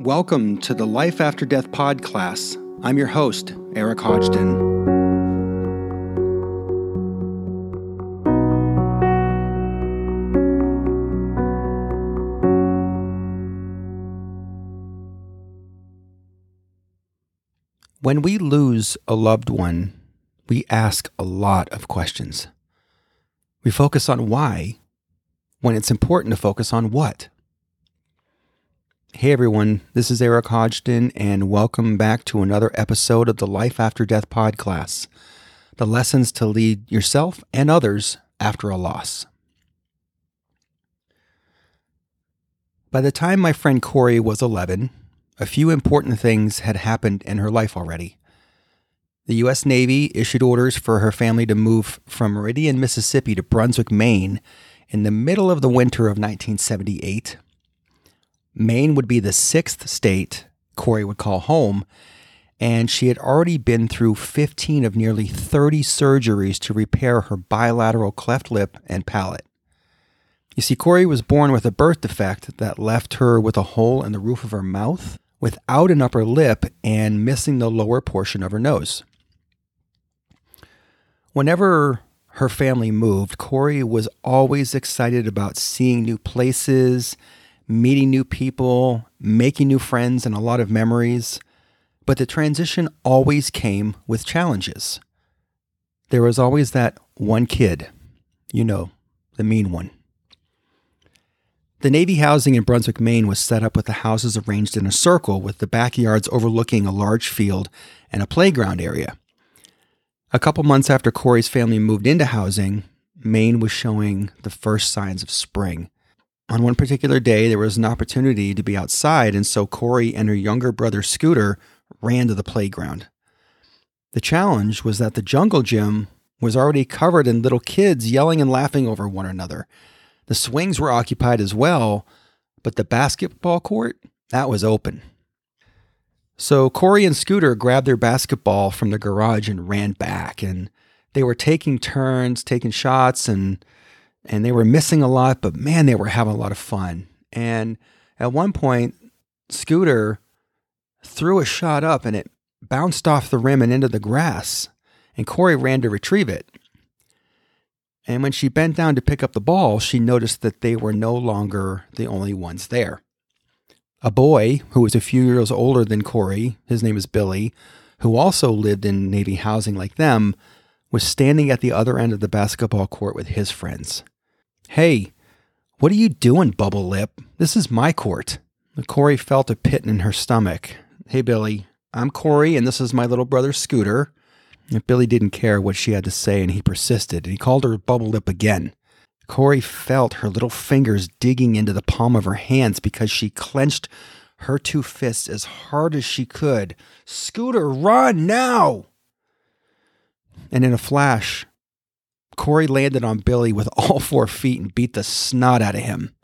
Welcome to the Life After Death pod class. I'm your host, Eric Hodgdon. When we lose a loved one, we ask a lot of questions. We focus on why when it's important to focus on what. Hey everyone, this is Eric Hodgdon, and welcome back to another episode of the Life After Death podcast the lessons to lead yourself and others after a loss. By the time my friend Cory was 11, a few important things had happened in her life already. The U.S. Navy issued orders for her family to move from Meridian, Mississippi to Brunswick, Maine in the middle of the winter of 1978 Maine would be the sixth state Cory would call home, and she had already been through 15 of nearly 30 surgeries to repair her bilateral cleft lip and palate. You see, Cory was born with a birth defect that left her with a hole in the roof of her mouth, without an upper lip, and missing the lower portion of her nose. Whenever her family moved, Cory was always excited about seeing new places meeting new people, making new friends, and a lot of memories. But the transition always came with challenges. There was always that one kid, you know, the mean one. The Navy housing in Brunswick, Maine was set up with the houses arranged in a circle with the backyards overlooking a large field and a playground area. A couple months after Cory's family moved into housing, Maine was showing the first signs of spring. On one particular day, there was an opportunity to be outside, and so Cory and her younger brother Scooter ran to the playground. The challenge was that the jungle gym was already covered in little kids yelling and laughing over one another. The swings were occupied as well, but the basketball court, that was open. So Cory and Scooter grabbed their basketball from the garage and ran back, and they were taking turns, taking shots, and and they were missing a lot, but man, they were having a lot of fun. And at one point, Scooter threw a shot up and it bounced off the rim and into the grass. And Cory ran to retrieve it. And when she bent down to pick up the ball, she noticed that they were no longer the only ones there. A boy who was a few years older than Cory, his name is Billy, who also lived in Navy housing like them, was standing at the other end of the basketball court with his friends. Hey, what are you doing, Bubble Lip? This is my court. Cory felt a pit in her stomach. Hey, Billy, I'm Cory, and this is my little brother, Scooter. And Billy didn't care what she had to say, and he persisted. and He called her Bubble Lip again. Cory felt her little fingers digging into the palm of her hands because she clenched her two fists as hard as she could. Scooter, run now! And in a flash, Cory landed on Billy with all four feet and beat the snot out of him.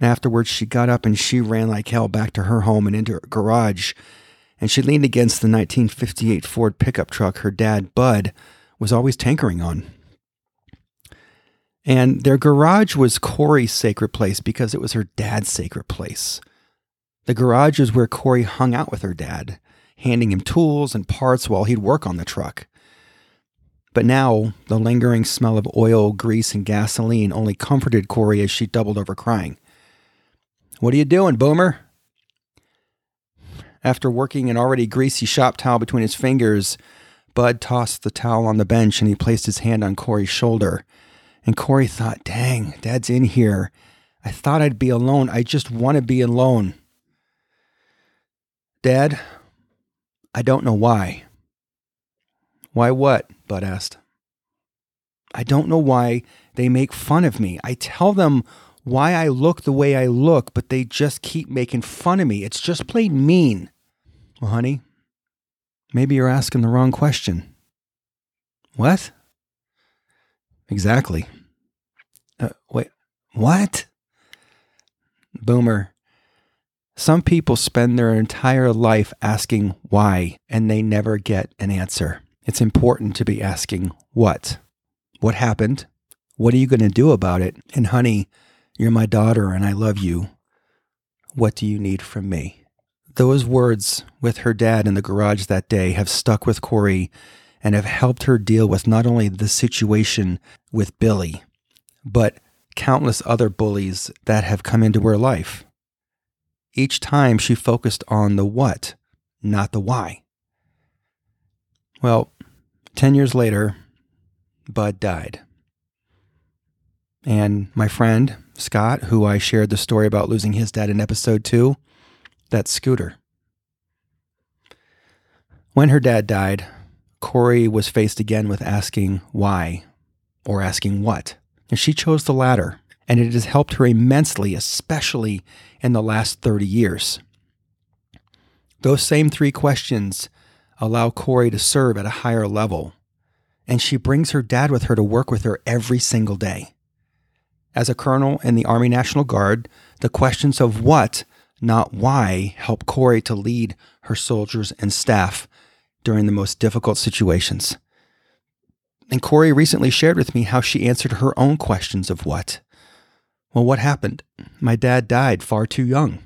Afterwards, she got up and she ran like hell back to her home and into her garage. And she leaned against the 1958 Ford pickup truck her dad, Bud, was always tankering on. And their garage was Cory's sacred place because it was her dad's sacred place. The garage was where Cory hung out with her dad, handing him tools and parts while he'd work on the truck. But now, the lingering smell of oil, grease, and gasoline only comforted Cory as she doubled over crying. What are you doing, Boomer? After working an already greasy shop towel between his fingers, Bud tossed the towel on the bench and he placed his hand on Cory's shoulder. And Cory thought, dang, Dad's in here. I thought I'd be alone. I just want to be alone. Dad, I don't know why. Why what? Bud asked. I don't know why they make fun of me. I tell them why I look the way I look, but they just keep making fun of me. It's just plain mean. Well, honey, maybe you're asking the wrong question. What? Exactly. Uh, wait, what? Boomer, some people spend their entire life asking why, and they never get an answer it's important to be asking what? What happened? What are you going to do about it? And honey, you're my daughter and I love you. What do you need from me? Those words with her dad in the garage that day have stuck with Cory and have helped her deal with not only the situation with Billy, but countless other bullies that have come into her life. Each time she focused on the what, not the why. Well, 10 years later, Bud died. And my friend, Scott, who I shared the story about losing his dad in episode two, that's Scooter. When her dad died, Cory was faced again with asking why or asking what. And she chose the latter, and it has helped her immensely, especially in the last 30 years. Those same three questions allow Cory to serve at a higher level, and she brings her dad with her to work with her every single day. As a colonel in the Army National Guard, the questions of what, not why, help Cory to lead her soldiers and staff during the most difficult situations. And Cory recently shared with me how she answered her own questions of what. Well, what happened? My dad died far too young.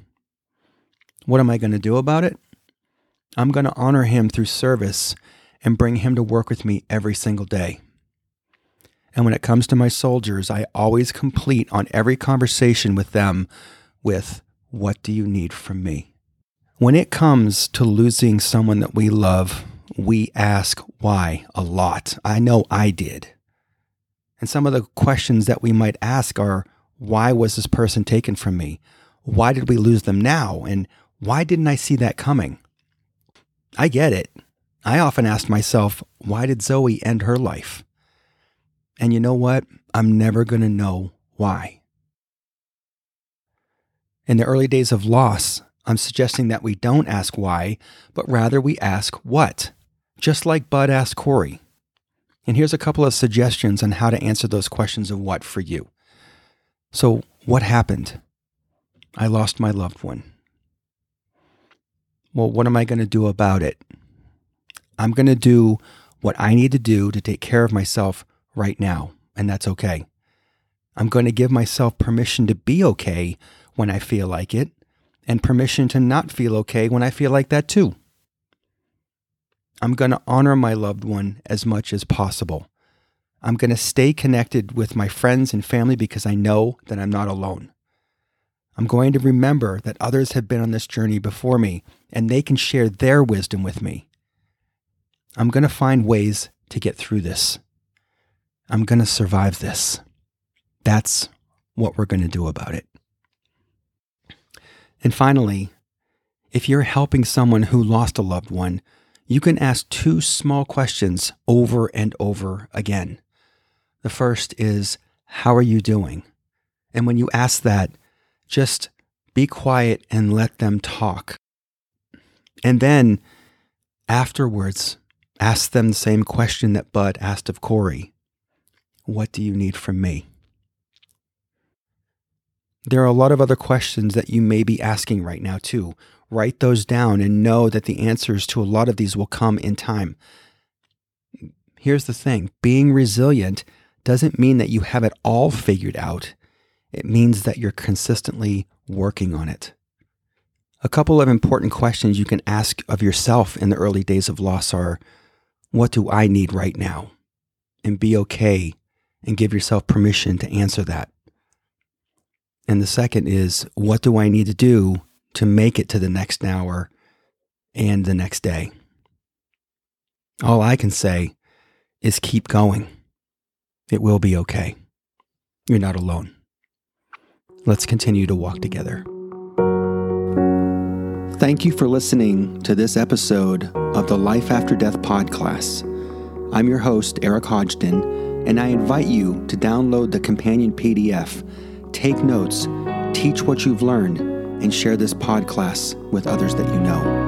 What am I going to do about it? I'm going to honor him through service and bring him to work with me every single day. And when it comes to my soldiers, I always complete on every conversation with them with, What do you need from me? When it comes to losing someone that we love, we ask why a lot. I know I did. And some of the questions that we might ask are why was this person taken from me? Why did we lose them now? And why didn't I see that coming? I get it. I often ask myself, why did Zoe end her life? And you know what? I'm never going to know why. In the early days of loss, I'm suggesting that we don't ask why, but rather we ask what, just like Bud asked Cory. And here's a couple of suggestions on how to answer those questions of what for you. So, what happened? I lost my loved one. Well, what am I going to do about it? I'm going to do what I need to do to take care of myself right now, and that's okay. I'm going to give myself permission to be okay when I feel like it, and permission to not feel okay when I feel like that too. I'm going to honor my loved one as much as possible. I'm going to stay connected with my friends and family because I know that I'm not alone. I'm going to remember that others have been on this journey before me and they can share their wisdom with me. I'm going to find ways to get through this. I'm going to survive this. That's what we're going to do about it. And finally, if you're helping someone who lost a loved one, you can ask two small questions over and over again. The first is, How are you doing? And when you ask that, just be quiet and let them talk. And then afterwards, ask them the same question that Bud asked of Cory What do you need from me? There are a lot of other questions that you may be asking right now, too. Write those down and know that the answers to a lot of these will come in time. Here's the thing being resilient doesn't mean that you have it all figured out, it means that you're consistently working on it. A couple of important questions you can ask of yourself in the early days of loss are What do I need right now? And be okay and give yourself permission to answer that. And the second is, what do I need to do to make it to the next hour and the next day? All I can say is keep going. It will be okay. You're not alone. Let's continue to walk together. Thank you for listening to this episode of the Life After Death podcast. I'm your host, Eric Hodgdon, and I invite you to download the companion PDF take notes, teach what you've learned, and share this podcast with others that you know.